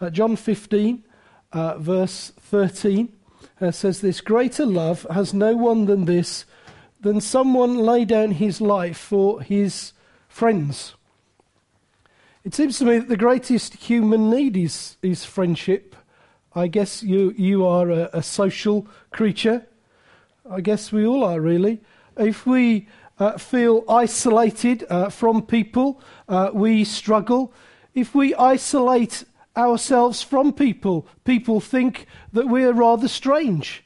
Uh, John 15, uh, verse 13, uh, says this Greater love has no one than this, than someone lay down his life for his friends. It seems to me that the greatest human need is, is friendship. I guess you, you are a, a social creature. I guess we all are, really. If we uh, feel isolated uh, from people, uh, we struggle. If we isolate ourselves from people, people think that we are rather strange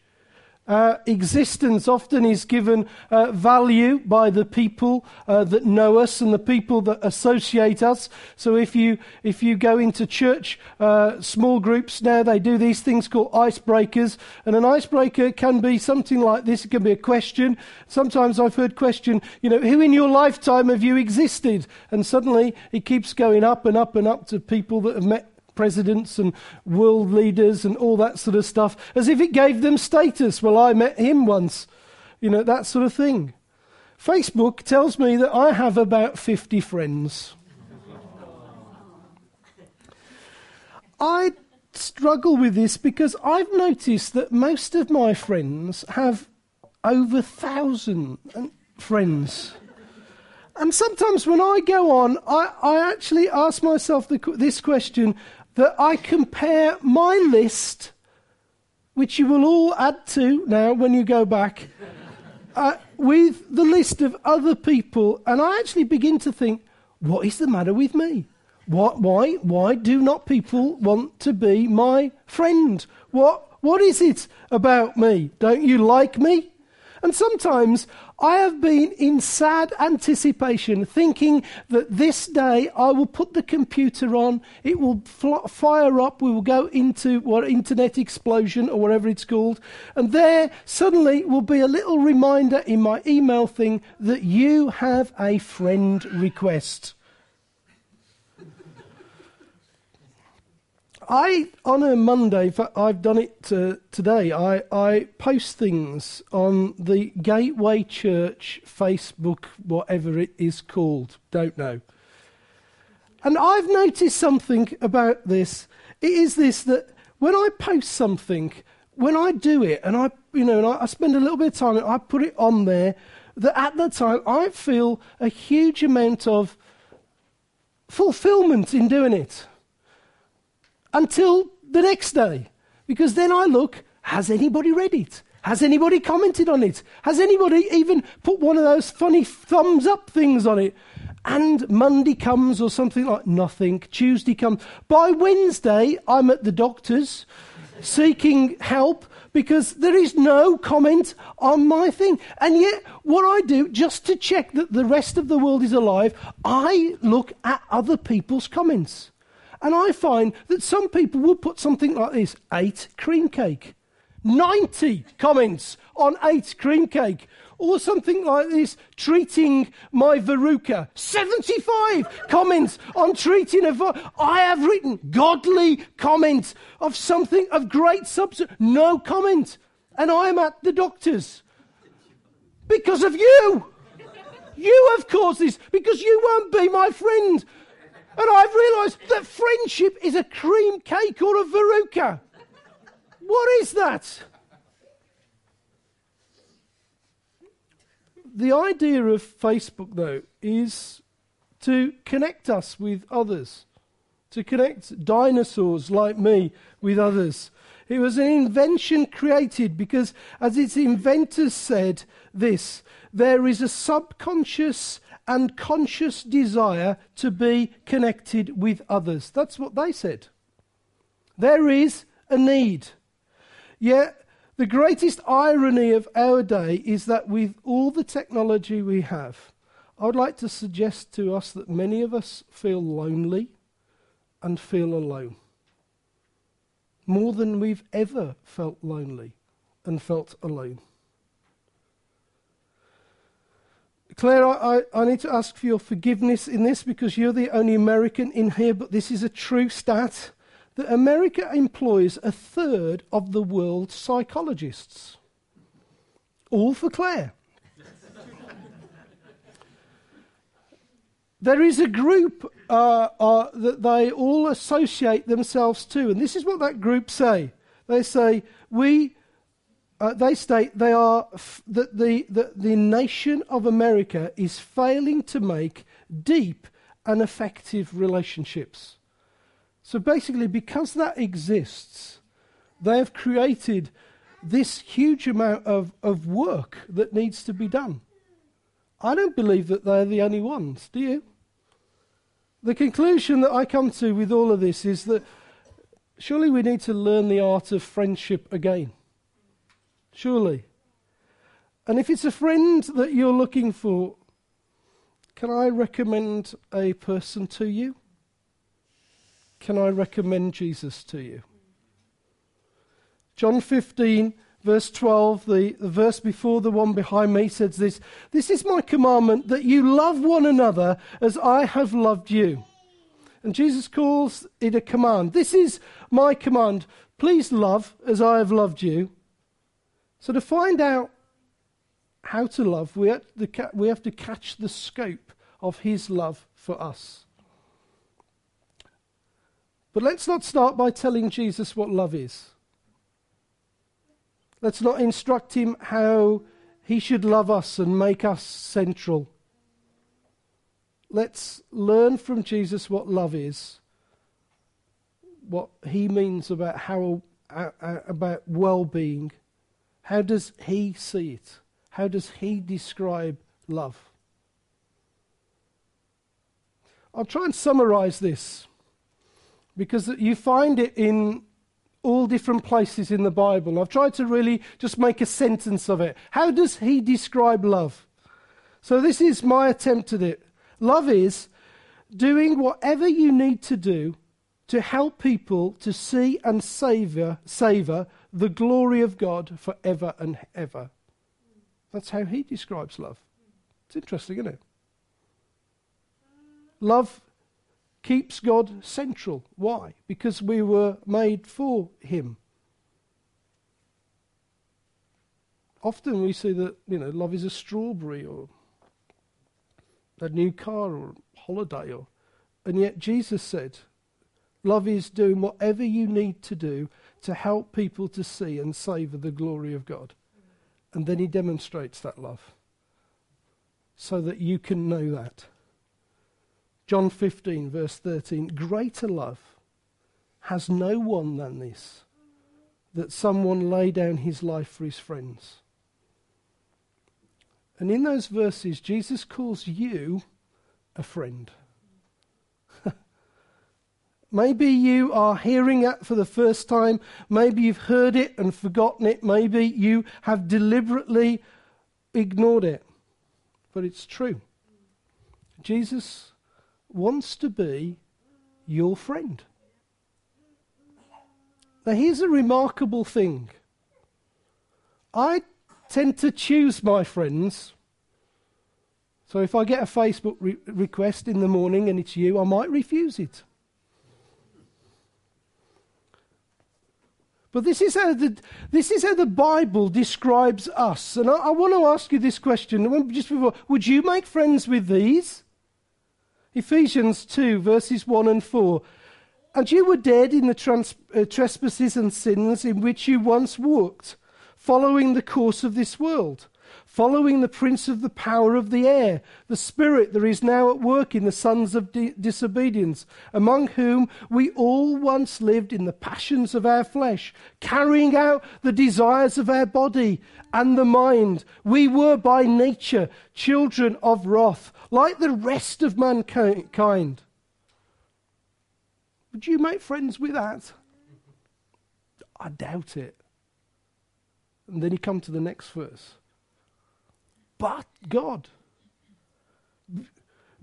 uh, existence often is given uh, value by the people uh, that know us and the people that associate us. So if you if you go into church uh, small groups now, they do these things called icebreakers, and an icebreaker can be something like this. It can be a question. Sometimes I've heard question, you know, who in your lifetime have you existed? And suddenly it keeps going up and up and up to people that have met presidents and world leaders and all that sort of stuff, as if it gave them status. Well, I met him once, you know, that sort of thing. Facebook tells me that I have about 50 friends. I struggle with this because I've noticed that most of my friends have over thousand friends. And sometimes when I go on, I, I actually ask myself the, this question that I compare my list, which you will all add to now when you go back, uh, with the list of other people, and I actually begin to think, what is the matter with me? What, why, why do not people want to be my friend? What, what is it about me? Don't you like me? And sometimes I have been in sad anticipation, thinking that this day I will put the computer on, it will fl- fire up, we will go into what internet explosion or whatever it's called, and there suddenly will be a little reminder in my email thing that you have a friend request. I on a Monday, I've done it uh, today. I, I post things on the Gateway Church Facebook, whatever it is called. Don't know. And I've noticed something about this. It is this that when I post something, when I do it, and I, you know, and I, I spend a little bit of time, and I put it on there. That at the time I feel a huge amount of fulfillment in doing it until the next day. Because then I look, has anybody read it? Has anybody commented on it? Has anybody even put one of those funny thumbs up things on it? And Monday comes or something like nothing. Tuesday comes. By Wednesday, I'm at the doctor's seeking help because there is no comment on my thing. And yet, what I do, just to check that the rest of the world is alive, I look at other people's comments. And I find that some people will put something like this ate cream cake. 90 comments on ate cream cake. Or something like this, treating my Verruca. 75 comments on treating a Verruca. I have written godly comments of something of great substance. No comment. And I am at the doctor's. Because of you. You have caused this because you won't be my friend. And I've realised that friendship is a cream cake or a verruca. What is that? The idea of Facebook, though, is to connect us with others, to connect dinosaurs like me with others. It was an invention created because, as its inventors said, this there is a subconscious and conscious desire to be connected with others. That's what they said. There is a need. Yet, the greatest irony of our day is that with all the technology we have, I would like to suggest to us that many of us feel lonely and feel alone. More than we've ever felt lonely and felt alone. Claire, I, I, need to ask for your forgiveness in this because you're the only American in here, but this is a true stat that America employs a third of the world's psychologists. All for Claire. there is a group uh, are, that they all associate themselves to. And this is what that group say. They say, we, uh, they state they are, f- that the, the, the nation of America is failing to make deep and effective relationships. So basically, because that exists, they have created this huge amount of, of work that needs to be done. I don't believe that they're the only ones, do you? The conclusion that I come to with all of this is that surely we need to learn the art of friendship again. Surely. And if it's a friend that you're looking for, can I recommend a person to you? Can I recommend Jesus to you? John 15, verse 12, the, the verse before the one behind me says this This is my commandment that you love one another as I have loved you. And Jesus calls it a command. This is my command. Please love as I have loved you. So, to find out how to love, we have to, we have to catch the scope of his love for us. But let's not start by telling Jesus what love is. Let's not instruct him how he should love us and make us central. Let's learn from Jesus what love is, what he means about how uh, uh, about well-being. How does he see it? How does he describe love? I'll try and summarize this because you find it in all different places in the Bible. I've tried to really just make a sentence of it. How does he describe love? So, this is my attempt at it. Love is doing whatever you need to do to help people to see and savor, savor the glory of God forever and ever. That's how he describes love. It's interesting, isn't it? Love keeps God central. Why? Because we were made for Him. Often we see that, you know, love is a strawberry or a new car or holiday or and yet Jesus said, Love is doing whatever you need to do to help people to see and savour the glory of God. And then he demonstrates that love so that you can know that. John 15, verse 13 Greater love has no one than this, that someone lay down his life for his friends. And in those verses, Jesus calls you a friend. Maybe you are hearing it for the first time. Maybe you've heard it and forgotten it. Maybe you have deliberately ignored it. But it's true. Jesus wants to be your friend. Now, here's a remarkable thing I tend to choose my friends. So if I get a Facebook re- request in the morning and it's you, I might refuse it. But this is how the, this is how the Bible describes us. And I, I want to ask you this question just before. Would you make friends with these? Ephesians 2, verses 1 and 4. And you were dead in the trans- uh, trespasses and sins in which you once walked, following the course of this world, following the prince of the power of the air, the spirit that is now at work in the sons of di- disobedience, among whom we all once lived in the passions of our flesh, carrying out the desires of our body and the mind. We were by nature children of wrath like the rest of mankind. Would you make friends with that? I doubt it. And then you come to the next verse. But God,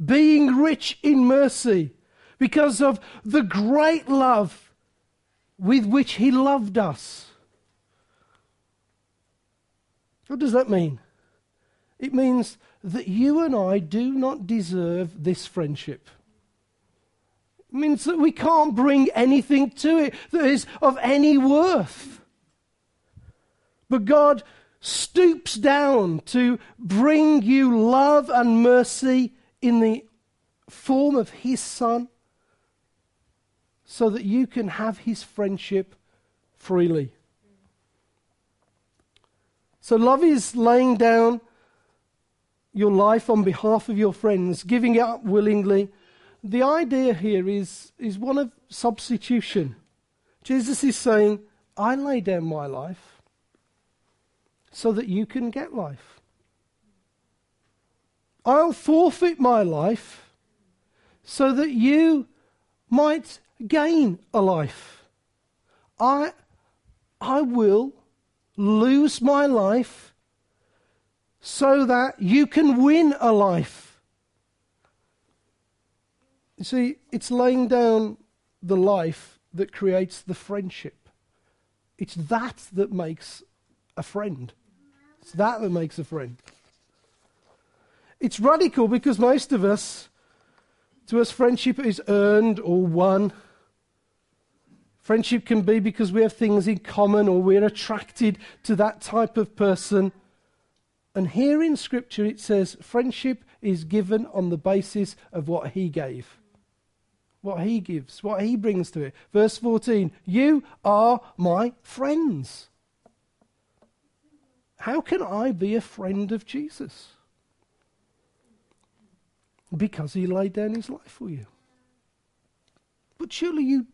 being rich in mercy, because of the great love with which He loved us. What does that mean? It means that you and I do not deserve this friendship. It means that we can't bring anything to it that is of any worth. But God stoops down to bring you love and mercy in the form of his son so that you can have his friendship freely. So, love is laying down your life on behalf of your friends, giving it up willingly. The idea here is, is one of substitution. Jesus is saying, I lay down my life so that you can get life. I'll forfeit my life so that you might gain a life. I, I will lose my life so that you can win a life. You see, it's laying down the life that creates the friendship. It's that that makes a friend. It's that that makes a friend. It's radical because most of us, to us, friendship is earned or won. Friendship can be because we have things in common or we're attracted to that type of person. And here in Scripture it says friendship is given on the basis of what he gave. What he gives, what he brings to it. Verse 14 You are my friends. How can I be a friend of Jesus? Because he laid down his life for you. But surely you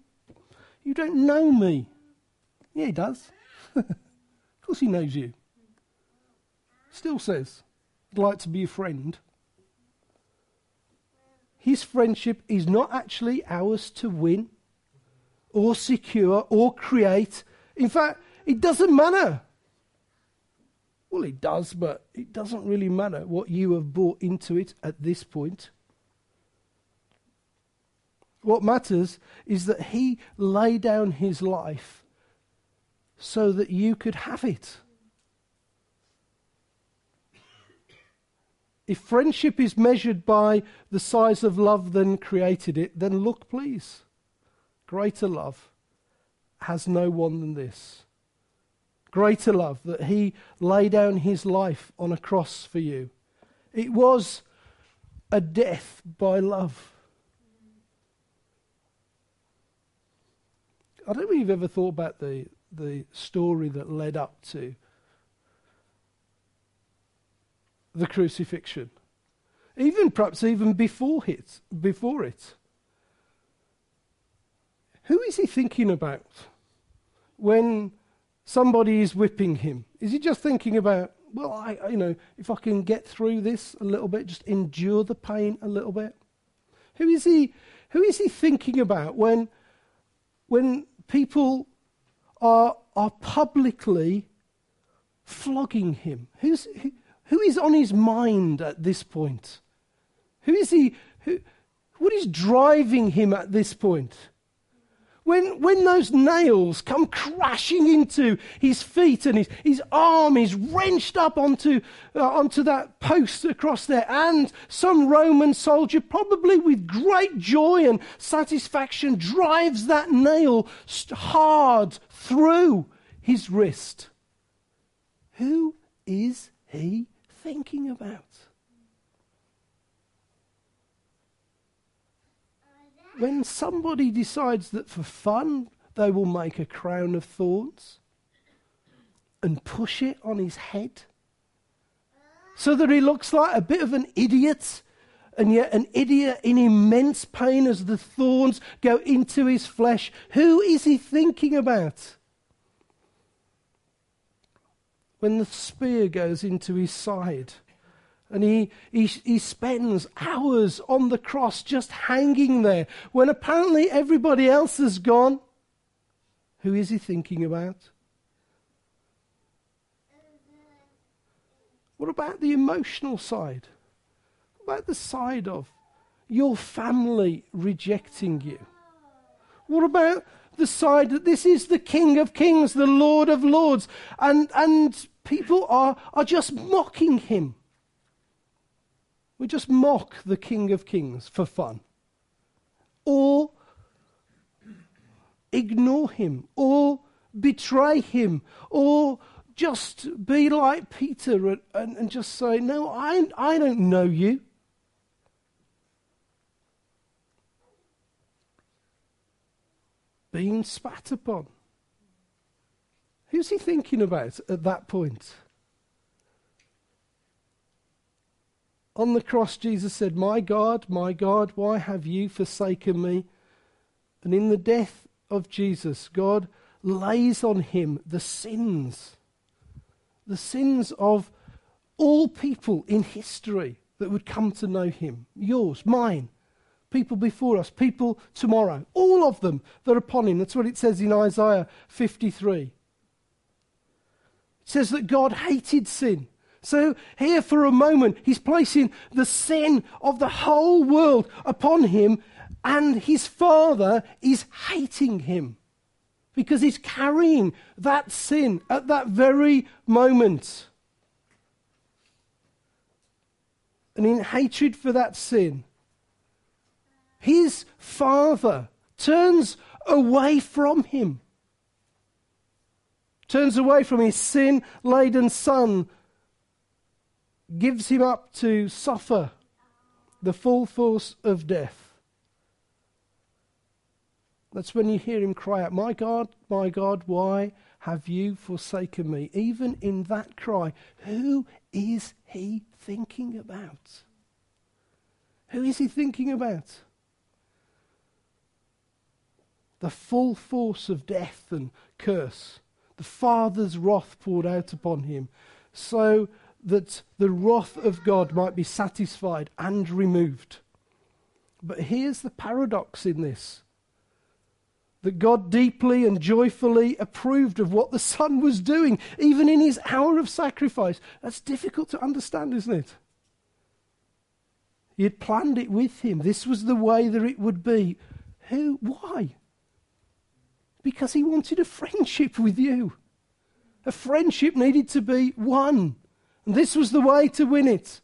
you don't know me. Yeah, he does. of course, he knows you. Still says, I'd like to be a friend. His friendship is not actually ours to win or secure or create. In fact, it doesn't matter. Well, it does, but it doesn't really matter what you have brought into it at this point. What matters is that he laid down his life so that you could have it. If friendship is measured by the size of love that created it, then look, please. Greater love has no one than this. Greater love that he lay down his life on a cross for you. It was a death by love. I don't know if you've ever thought about the, the story that led up to the crucifixion. Even perhaps even before it, before it. Who is he thinking about when somebody is whipping him? Is he just thinking about, well, I, you know, if I can get through this a little bit, just endure the pain a little bit? Who is he? Who is he thinking about when, when people are, are publicly flogging him. Who's, who, who is on his mind at this point? Who is he? Who, what is driving him at this point? When, when those nails come crashing into his feet and his, his arm is wrenched up onto, uh, onto that post across there, and some Roman soldier, probably with great joy and satisfaction, drives that nail hard through his wrist. Who is he thinking about? When somebody decides that for fun they will make a crown of thorns and push it on his head so that he looks like a bit of an idiot and yet an idiot in immense pain as the thorns go into his flesh. Who is he thinking about? When the spear goes into his side and he, he, he spends hours on the cross just hanging there when apparently everybody else has gone. Who is he thinking about? What about the emotional side? What about the side of your family rejecting you? What about the side that this is the King of Kings, the Lord of Lords, and, and people are, are just mocking him? We just mock the King of Kings for fun. Or ignore him, or betray him, or just be like Peter and, and, and just say, No, I, I don't know you. Being spat upon. Who's he thinking about at that point? On the cross, Jesus said, My God, my God, why have you forsaken me? And in the death of Jesus, God lays on him the sins, the sins of all people in history that would come to know him. Yours, mine, people before us, people tomorrow. All of them that are upon him. That's what it says in Isaiah 53. It says that God hated sin. So, here for a moment, he's placing the sin of the whole world upon him, and his father is hating him because he's carrying that sin at that very moment. And in hatred for that sin, his father turns away from him, turns away from his sin laden son, gives him up to suffer the full force of death. That's when you hear him cry out, My God, my God, why have you forsaken me? Even in that cry, who is he thinking about? Who is he thinking about? the full force of death and curse, the Father's wrath poured out upon him, so that the wrath of God might be satisfied and removed. But here's the paradox in this that God deeply and joyfully approved of what the Son was doing, even in his hour of sacrifice. That's difficult to understand, isn't it? He had planned it with him. This was the way that it would be. Who? Why? Because he wanted a friendship with you. A friendship needed to be won. And this was the way to win it.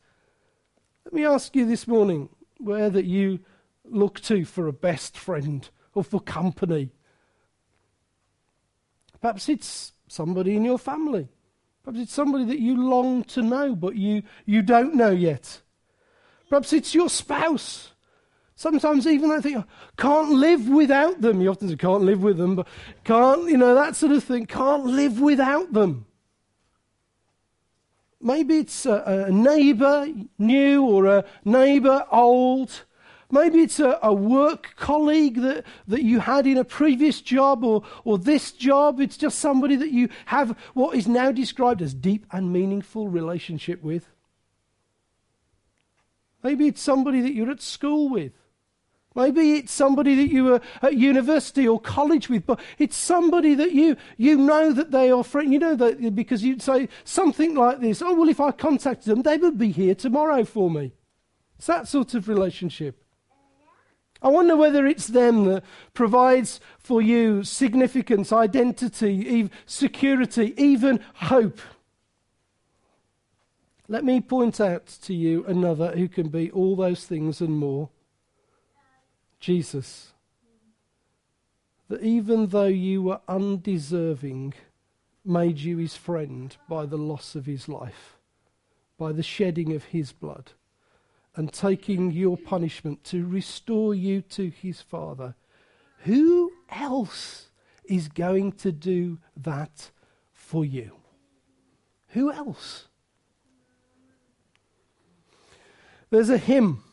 Let me ask you this morning where that you look to for a best friend or for company. Perhaps it's somebody in your family. Perhaps it's somebody that you long to know but you, you don't know yet. Perhaps it's your spouse Sometimes even I think, oh, can't live without them. You often say, can't live with them, but can't, you know, that sort of thing. Can't live without them. Maybe it's a, a neighbour, new, or a neighbour, old. Maybe it's a, a, work colleague that, that you had in a previous job or, or this job. It's just somebody that you have what is now described as deep and meaningful relationship with. Maybe it's somebody that you're at school with. Maybe it's somebody that you were at university or college with, but it's somebody that you, you know that they are friend. You know that because you'd say something like this, oh, well, if I contacted them, they would be here tomorrow for me. It's that sort of relationship. I wonder whether it's them that provides for you significance, identity, security, even hope. Let me point out to you another who can be all those things and more. Jesus, that even though you were undeserving, made you his friend by the loss of his life, by the shedding of his blood, and taking your punishment to restore you to his Father. Who else is going to do that for you? Who else? There's a hymn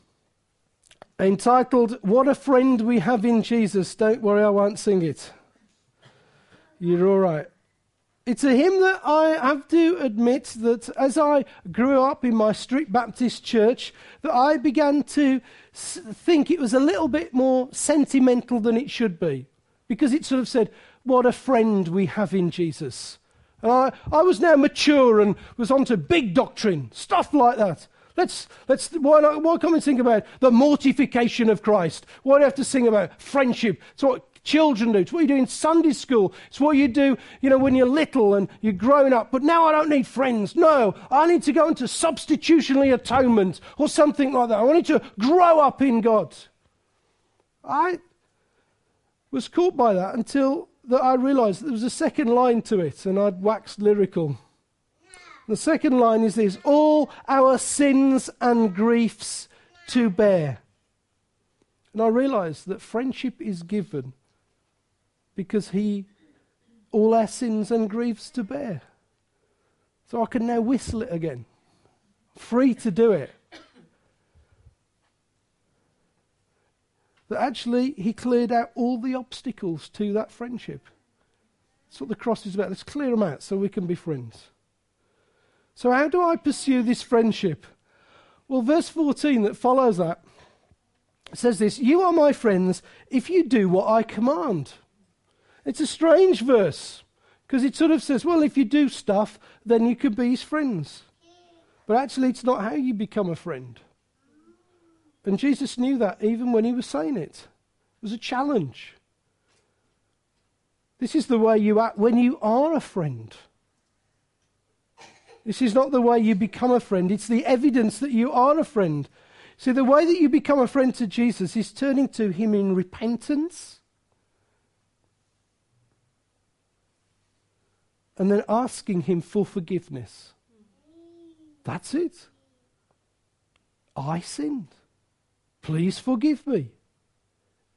entitled What a Friend We Have in Jesus. Don't worry, I won't sing it. You're all right. It's a hymn that I have to admit that as I grew up in my strict Baptist church, that I began to think it was a little bit more sentimental than it should be. Because it sort of said, What a friend we have in Jesus. And I, I was now mature and was onto big doctrine, stuff like that. Let's, let's, why, not, why can't we think about the mortification of Christ? Why do you have to sing about friendship? It's what children do. It's what you do in Sunday school. It's what you do, you know, when you're little and you're grown up. But now I don't need friends. No, I need to go into substitutionary atonement or something like that. I need to grow up in God. I was caught by that until that I realized there was a second line to it and I'd waxed lyrical. The second line is this all our sins and griefs to bear. And I realize that friendship is given because he all our sins and griefs to bear. So I can now whistle it again. Free to do it. That actually he cleared out all the obstacles to that friendship. That's what the cross is about. Let's clear them out so we can be friends. So, how do I pursue this friendship? Well, verse 14 that follows that says this You are my friends if you do what I command. It's a strange verse because it sort of says, well, if you do stuff, then you can be his friends. But actually, it's not how you become a friend. And Jesus knew that even when he was saying it. It was a challenge. This is the way you act when you are a friend. This is not the way you become a friend, it's the evidence that you are a friend. See, the way that you become a friend to Jesus is turning to him in repentance and then asking him for forgiveness. That's it. I sinned. Please forgive me.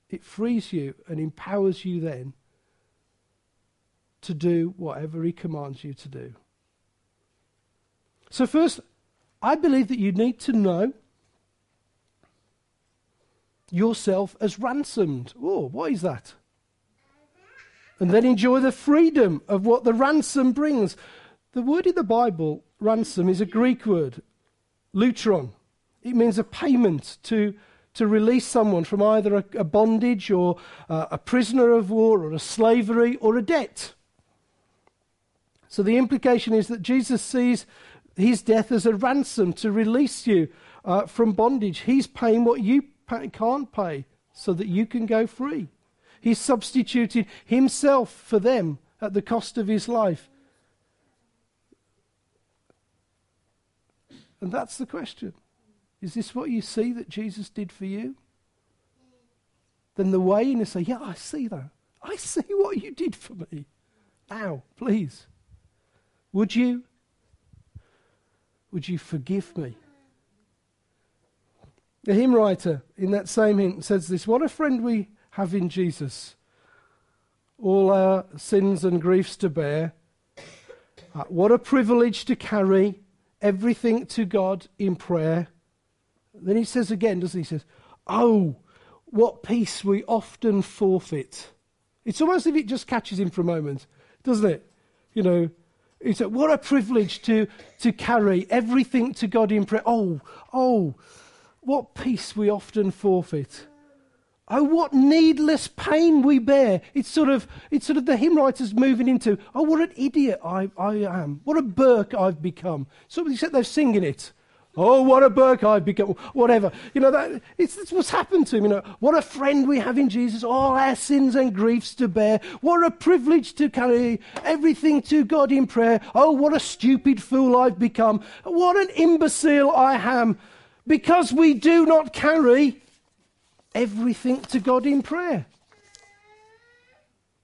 It frees you and empowers you then to do whatever he commands you to do. So, first, I believe that you need to know yourself as ransomed. Oh, what is that? And then enjoy the freedom of what the ransom brings. The word in the Bible, ransom, is a Greek word, lutron. It means a payment to, to release someone from either a, a bondage or uh, a prisoner of war or a slavery or a debt. So the implication is that Jesus sees his death as a ransom to release you uh, from bondage. He's paying what you pay, can't pay so that you can go free. He substituted himself for them at the cost of his life. And that's the question. Is this what you see that Jesus did for you? Then the way in is say, Yeah, I see that. I see what you did for me. Now, please. Would you? Would you forgive me? The hymn writer in that same hymn says this What a friend we have in Jesus. All our sins and griefs to bear. Uh, what a privilege to carry everything to God in prayer. Then he says again, doesn't he? He says, Oh, what peace we often forfeit. It's almost as if it just catches him for a moment, doesn't it? You know, he said, What a privilege to, to carry everything to God in prayer. Oh, oh, what peace we often forfeit. Oh, what needless pain we bear. It's sort of, it's sort of the hymn writers moving into, oh, what an idiot I, I am. What a Burke I've become. Somebody said they're singing it. Oh, what a Burke I've become. Whatever. You know, that, it's, it's what's happened to him. You know, what a friend we have in Jesus. All our sins and griefs to bear. What a privilege to carry everything to God in prayer. Oh, what a stupid fool I've become. What an imbecile I am. Because we do not carry everything to God in prayer.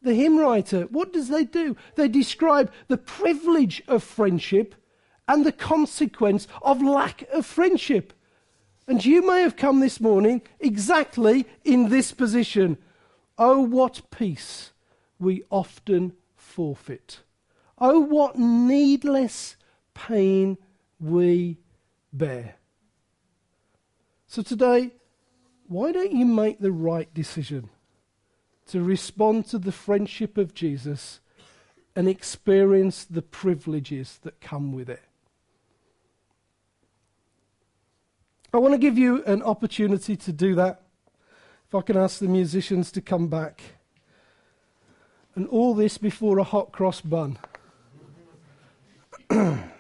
The hymn writer, what does they do? They describe the privilege of friendship and the consequence of lack of friendship. And you may have come this morning exactly in this position. Oh, what peace we often forfeit. Oh, what needless pain we bear. So today, why don't you make the right decision to respond to the friendship of Jesus and experience the privileges that come with it? I want to give you an opportunity to do that. If I can ask the musicians to come back. And all this before a hot cross bun.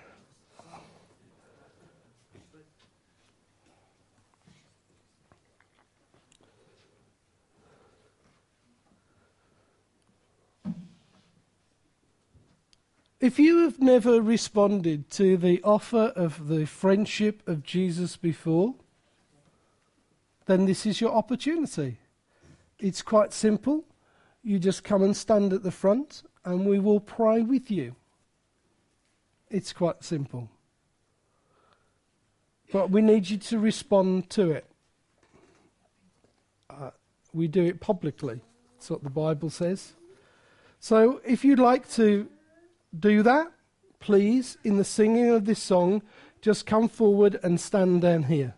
If you have never responded to the offer of the friendship of Jesus before, then this is your opportunity. It's quite simple. You just come and stand at the front and we will pray with you. It's quite simple. But we need you to respond to it. Uh, we do it publicly. That's what the Bible says. So if you'd like to do that, please, in the singing of this song, just come forward and stand down here.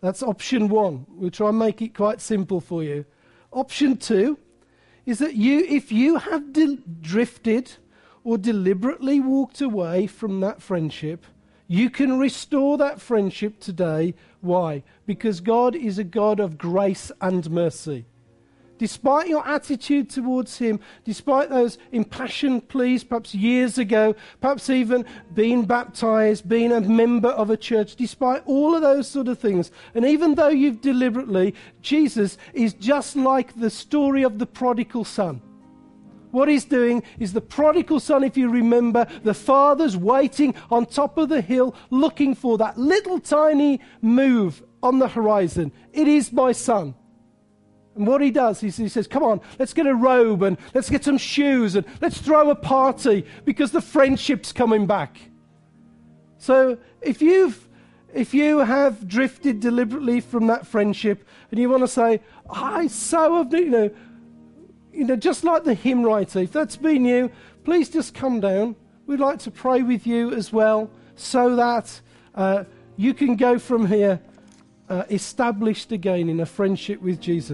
That's option one. We'll try and make it quite simple for you. Option two is that you, if you have di- drifted or deliberately walked away from that friendship, you can restore that friendship today. Why? Because God is a God of grace and mercy. Despite your attitude towards Him, despite those impassioned pleas perhaps years ago, perhaps even being baptized, being a member of a church, despite all of those sort of things, and even though you've deliberately, Jesus is just like the story of the prodigal son. What he's doing is the prodigal son, if you remember, the father's waiting on top of the hill looking for that little tiny move on the horizon. It is my son. And what he does is he says, Come on, let's get a robe and let's get some shoes and let's throw a party because the friendship's coming back. So if you've if you have drifted deliberately from that friendship and you want to say, I so have, you know, you know, just like the hymn writer, if that's been you, please just come down. We'd like to pray with you as well so that uh, you can go from here uh, established again in a friendship with Jesus.